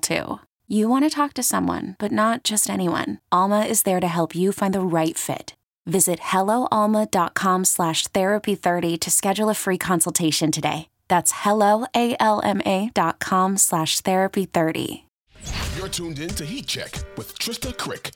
too. You want to talk to someone, but not just anyone. Alma is there to help you find the right fit. Visit helloalma.com slash therapy30 to schedule a free consultation today. That's helloalma.com slash therapy30. You're tuned in to Heat Check with Trysta Krick.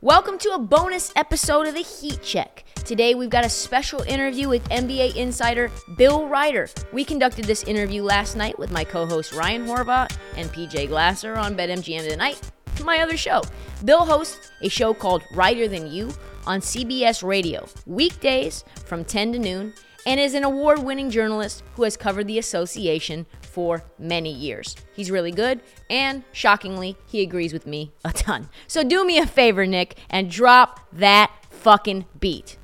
Welcome to a bonus episode of the Heat Check. Today we've got a special interview with NBA insider Bill Reiter. We conducted this interview last night with my co-host Ryan Horvath and PJ Glasser on BetMGM Tonight, my other show. Bill hosts a show called Reiter Than You on CBS Radio, weekdays from 10 to noon, and is an award-winning journalist who has covered the association for many years. He's really good, and shockingly, he agrees with me a ton. So do me a favor, Nick, and drop that fucking beat.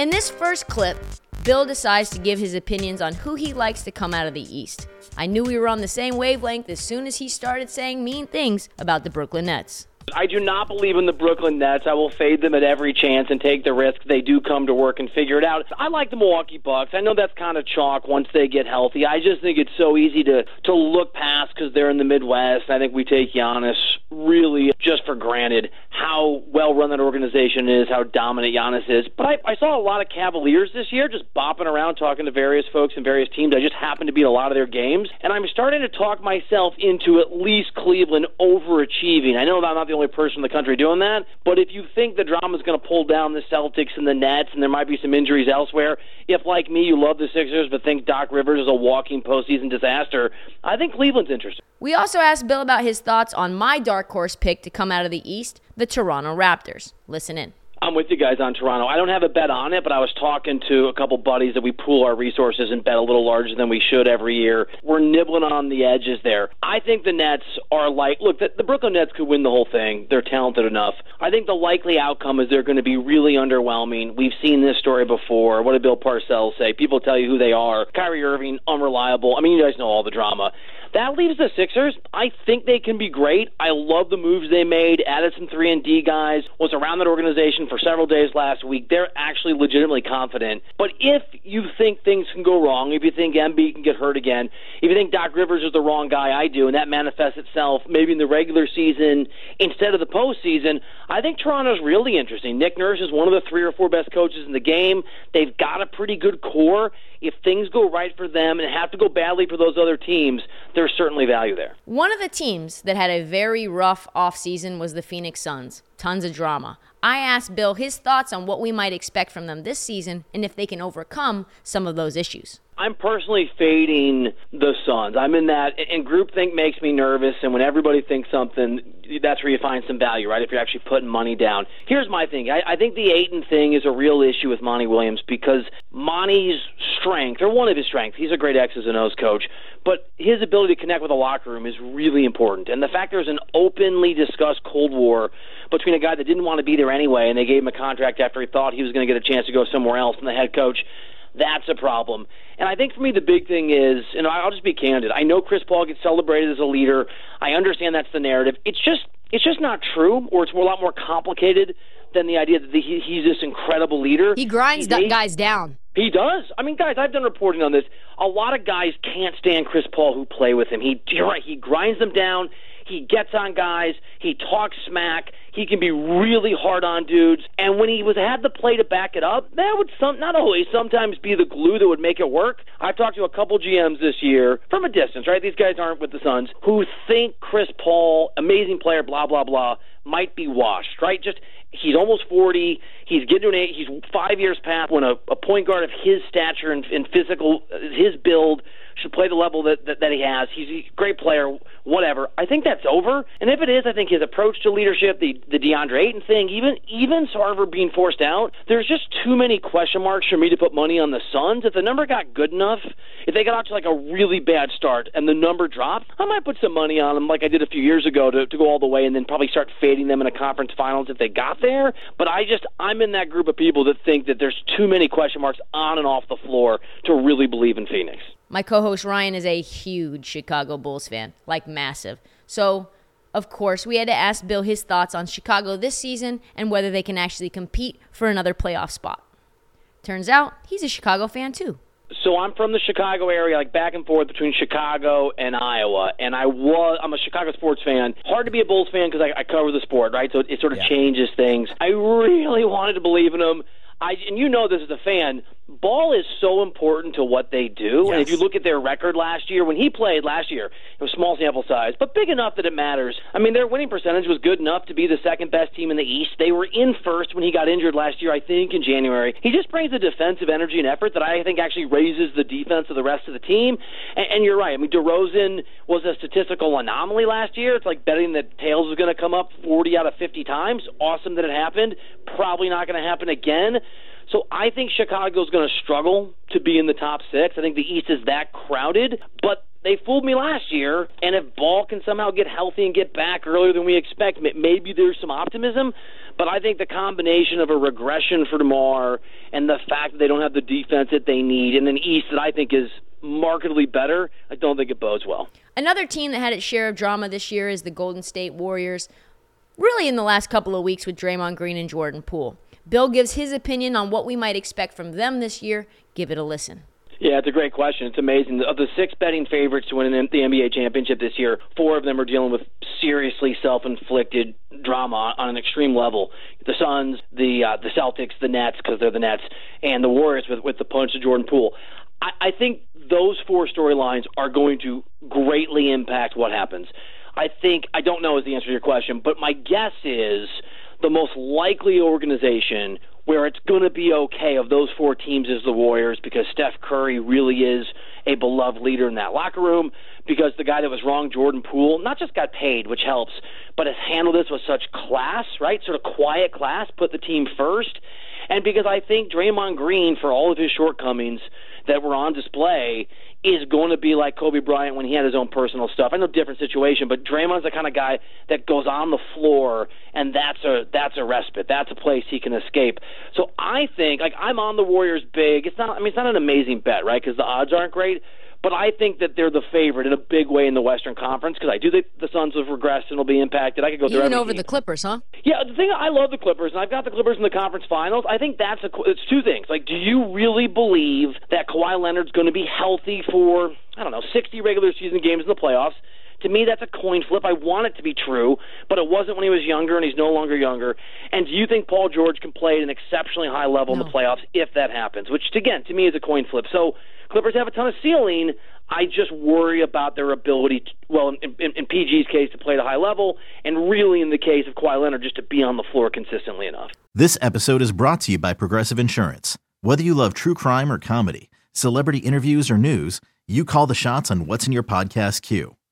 In this first clip, Bill decides to give his opinions on who he likes to come out of the East. I knew we were on the same wavelength as soon as he started saying mean things about the Brooklyn Nets. I do not believe in the Brooklyn Nets. I will fade them at every chance and take the risk they do come to work and figure it out. I like the Milwaukee Bucks. I know that's kind of chalk once they get healthy. I just think it's so easy to to look past because they're in the Midwest. I think we take Giannis really just for granted how well run that organization is, how dominant Giannis is. But I, I saw a lot of Cavaliers this year just bopping around talking to various folks and various teams. I just happened to be at a lot of their games, and I'm starting to talk myself into at least Cleveland overachieving. I know I'm not the only person in the country doing that, but if you think the drama is going to pull down the Celtics and the Nets, and there might be some injuries elsewhere, if like me you love the Sixers but think Doc Rivers is a walking postseason disaster, I think Cleveland's interesting. We also asked Bill about his thoughts on my dark horse pick to come out of the East, the Toronto Raptors. Listen in. I'm with you guys on Toronto. I don't have a bet on it, but I was talking to a couple buddies that we pool our resources and bet a little larger than we should every year. We're nibbling on the edges there. I think the Nets are like, look, the, the Brooklyn Nets could win the whole thing. They're talented enough. I think the likely outcome is they're going to be really underwhelming. We've seen this story before. What did Bill Parcells say? People tell you who they are. Kyrie Irving, unreliable. I mean, you guys know all the drama. That leaves the Sixers. I think they can be great. I love the moves they made. Added some three and D guys. Was around that organization for several days last week. They're actually legitimately confident. But if you think things can go wrong, if you think Embiid can get hurt again, if you think Doc Rivers is the wrong guy, I do, and that manifests itself maybe in the regular season instead of the postseason, I think Toronto's really interesting. Nick Nurse is one of the three or four best coaches in the game. They've got a pretty good core. If things go right for them and have to go badly for those other teams, there's certainly value there. One of the teams that had a very rough offseason was the Phoenix Suns. Tons of drama. I asked Bill his thoughts on what we might expect from them this season and if they can overcome some of those issues. I'm personally fading the Suns. I'm in that, and groupthink makes me nervous. And when everybody thinks something, that's where you find some value, right? If you're actually putting money down. Here's my thing. I, I think the Ayton thing is a real issue with Monty Williams because Monty's strength, or one of his strengths, he's a great X's and O's coach, but his ability to connect with the locker room is really important. And the fact there's an openly discussed Cold War between a guy that didn't want to be there anyway, and they gave him a contract after he thought he was going to get a chance to go somewhere else, and the head coach That's a problem. And I think for me, the big thing is, and I'll just be candid. I know Chris Paul gets celebrated as a leader. I understand that's the narrative. It's just, it's just not true, or it's a lot more complicated than the idea that he, he's this incredible leader. He grinds He- guys down. he does. I mean, guys, I've done reporting on this. A lot of guys can't stand Chris Paul who play with him. He, you're right. He grinds them down. He gets on guys. He talks smack. He can be really hard on dudes. And when he was had the play to back it up, that would some not always sometimes be the glue that would make it work. I've talked to a couple GMs this year from a distance, right? These guys aren't with the Suns who think Chris Paul, amazing player, blah blah blah, might be washed, right? Just he's almost 40. He's getting to an age. He's five years past when a, a point guard of his stature and, and physical, his build should play the level that, that that he has. He's a great player, whatever. I think that's over. And if it is, I think his approach to leadership, the the DeAndre Ayton thing, even even Sarver being forced out, there's just too many question marks for me to put money on the Suns. If the number got good enough, if they got out to like a really bad start and the number dropped, I might put some money on them like I did a few years ago to, to go all the way and then probably start fading them in a conference finals if they got there. But I just I'm in that group of people that think that there's too many question marks on and off the floor to really believe in Phoenix. My co host Ryan is a huge Chicago Bulls fan, like massive. So, of course, we had to ask Bill his thoughts on Chicago this season and whether they can actually compete for another playoff spot. Turns out he's a Chicago fan too. So I'm from the Chicago area, like back and forth between Chicago and Iowa, and I was I'm a Chicago sports fan. Hard to be a Bulls fan because I, I cover the sport, right? So it, it sort of changes things. I really wanted to believe in them. I and you know this as a fan. Ball is so important to what they do, and if you look at their record last year, when he played last year, it was small sample size, but big enough that it matters. I mean, their winning percentage was good enough to be the second best team in the East. They were in first when he got injured last year, I think, in January. He just brings a defensive energy and effort that I think actually raises the defense of the rest of the team. And, and you're right. I mean, DeRozan was a statistical anomaly last year. It's like betting that Tails was going to come up 40 out of 50 times. Awesome that it happened. Probably not going to happen again. So I think Chicago's going to struggle to be in the top six. I think the East is that crowded, but they fooled me last year. And if Ball can somehow get healthy and get back earlier than we expect, maybe there's some optimism. But I think the combination of a regression for DeMar and the fact that they don't have the defense that they need, and an East that I think is markedly better, I don't think it bodes well. Another team that had its share of drama this year is the Golden State Warriors, really in the last couple of weeks with Draymond Green and Jordan Poole. Bill gives his opinion on what we might expect from them this year. Give it a listen. Yeah, it's a great question. It's amazing. Of the six betting favorites to win the NBA championship this year, four of them are dealing with seriously self-inflicted drama on an extreme level. The Suns, the uh, the Celtics, the Nets because they're the Nets, and the Warriors with with the punch of Jordan Poole. I, I think those four storylines are going to greatly impact what happens. I think I don't know is the answer to your question, but my guess is the most likely organization where it's going to be okay of those four teams is the Warriors because Steph Curry really is a beloved leader in that locker room because the guy that was wrong, Jordan Poole, not just got paid, which helps, but has handled this with such class, right? Sort of quiet class, put the team first. And because I think Draymond Green, for all of his shortcomings that were on display, is going to be like Kobe Bryant when he had his own personal stuff. I know different situation, but Draymond's the kind of guy that goes on the floor, and that's a that's a respite. That's a place he can escape. So I think, like, I'm on the Warriors big. It's not. I mean, it's not an amazing bet, right? Because the odds aren't great. But I think that they're the favorite in a big way in the Western Conference because I do think the Suns have regressed and will be impacted. I could go through Even over team. the Clippers, huh? Yeah, the thing I love the Clippers, and I've got the Clippers in the conference finals. I think that's a it's two things. Like, do you really believe that Kawhi Leonard's going to be healthy for I don't know 60 regular season games in the playoffs? To me, that's a coin flip. I want it to be true, but it wasn't when he was younger, and he's no longer younger. And do you think Paul George can play at an exceptionally high level in the playoffs if that happens? Which, again, to me is a coin flip. So Clippers have a ton of ceiling. I just worry about their ability, to, well, in, in, in PG's case, to play at a high level, and really in the case of Kawhi Leonard, just to be on the floor consistently enough. This episode is brought to you by Progressive Insurance. Whether you love true crime or comedy, celebrity interviews or news, you call the shots on what's in your podcast queue.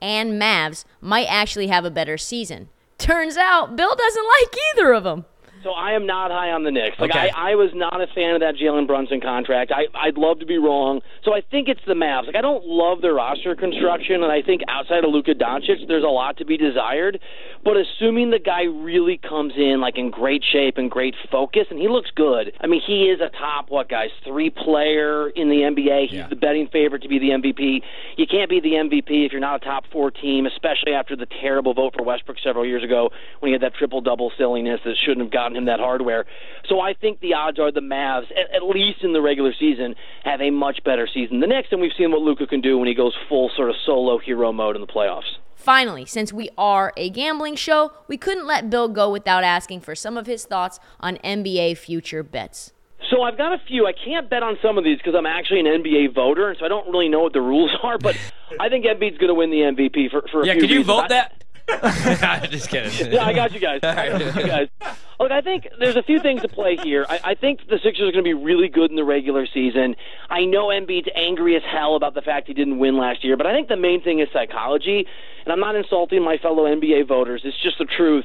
and Mavs might actually have a better season. Turns out Bill doesn't like either of them. So I am not high on the Knicks. Like Okay. I, I was not a fan of that Jalen Brunson contract. I, I'd love to be wrong. So I think it's the Mavs. Like I don't love their roster construction, and I think outside of Luka Doncic, there's a lot to be desired. But assuming the guy really comes in like in great shape and great focus, and he looks good. I mean, he is a top what guys three player in the NBA. He's Yeah. the betting favorite to be the MVP. You can't be the MVP if you're not a top four team, especially after the terrible vote for Westbrook several years ago when he had that triple double silliness that shouldn't have gotten him that hardware. So I think the odds are the Mavs, at, at least in the regular season, have a much better season the next, and we've seen what Luka can do when he goes full sort of solo hero mode in the playoffs. Finally, since we are a gambling show, we couldn't let Bill go without asking for some of his thoughts on NBA future bets. So I've got a few. I can't bet on some of these because I'm actually an NBA voter, and so I don't really know what the rules are. But I think Embiid's going to win the MVP for for a few Yeah, few could you reasons. vote I- that? Just kidding. Yeah, I got you guys. I got you guys. Look, I think there's a few things to play here. I, I think the Sixers are going to be really good in the regular season. I know Embiid's angry as hell about the fact he didn't win last year, but I think the main thing is psychology. And I'm not insulting my fellow NBA voters. It's just the truth.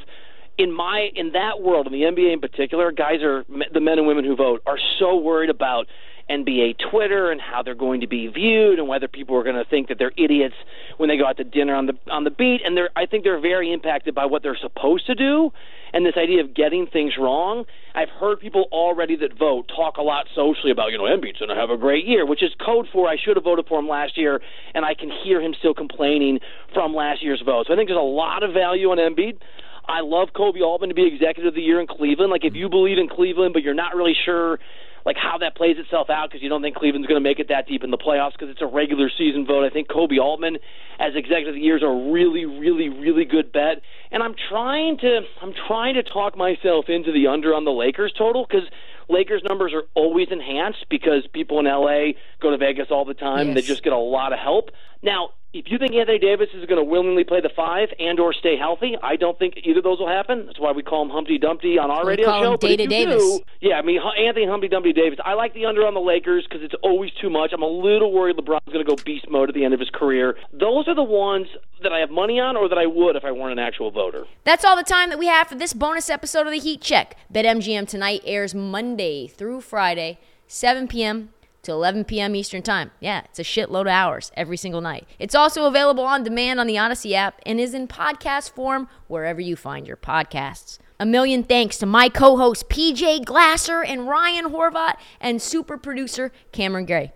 In my in that world, in the NBA in particular, guys are the men and women who vote are so worried about NBA Twitter and how they're going to be viewed and whether people are going to think that they're idiots when they go out to dinner on the on the beat and they're I think they're very impacted by what they're supposed to do and this idea of getting things wrong. I've heard people already that vote talk a lot socially about, you know, Embiid's going to have a great year, which is code for I should have voted for him last year and I can hear him still complaining from last year's vote. So I think there's a lot of value on Embiid. I love Koby Altman to be executive of the year in Cleveland. Like if you believe in Cleveland but you're not really sure like how that plays itself out because you don't think Cleveland's going to make it that deep in the playoffs because it's a regular season vote. I think Koby Altman as executive of the year is a really, really, really good bet. And I'm trying to I'm trying to talk myself into the under on the Lakers total because Lakers numbers are always enhanced because people in LA go to Vegas all the time. They just get a lot of help. Now, if you think Anthony Davis is going to willingly play the five and or stay healthy, I don't think either of those will happen. That's why we call him Humpty Dumpty on our We radio call show. him But if you Davis. do, yeah, I mean Anthony Humpty Dumpty Davis. I like the under on the Lakers because it's always too much. I'm a little worried LeBron's going to go beast mode at the end of his career. Those are the ones that I have money on, or that I would if I weren't an actual voter. That's all the time that we have for this bonus episode of the Heat Check. BetMGM tonight airs Monday through Friday, 7 p.m. to 11 p.m. Eastern Time. Yeah, it's a shitload of hours every single night. It's also available on demand on the Audacy app and is in podcast form wherever you find your podcasts. A million thanks to my co hosts PJ Glasser and Ryan Horvat and super producer Cameron Gray.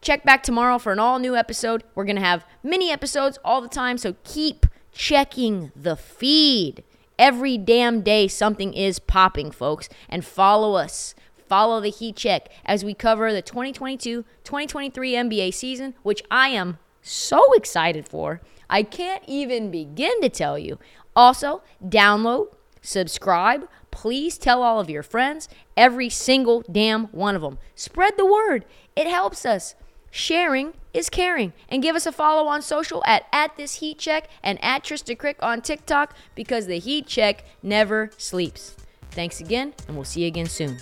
Check back tomorrow for an all new episode. We're going to have mini episodes all the time, so keep checking the feed. Every damn day, something is popping, folks. And follow us. Follow the Heat Check as we cover the 2022 2023 NBA season, which I am so excited for. I can't even begin to tell you. Also, download, subscribe. Please tell all of your friends, every single damn one of them. Spread the word, it helps us. Sharing is caring. And give us a follow on social at, at this heat check and at Trysta Krick on TikTok because the heat check never sleeps. Thanks again, and we'll see you again soon.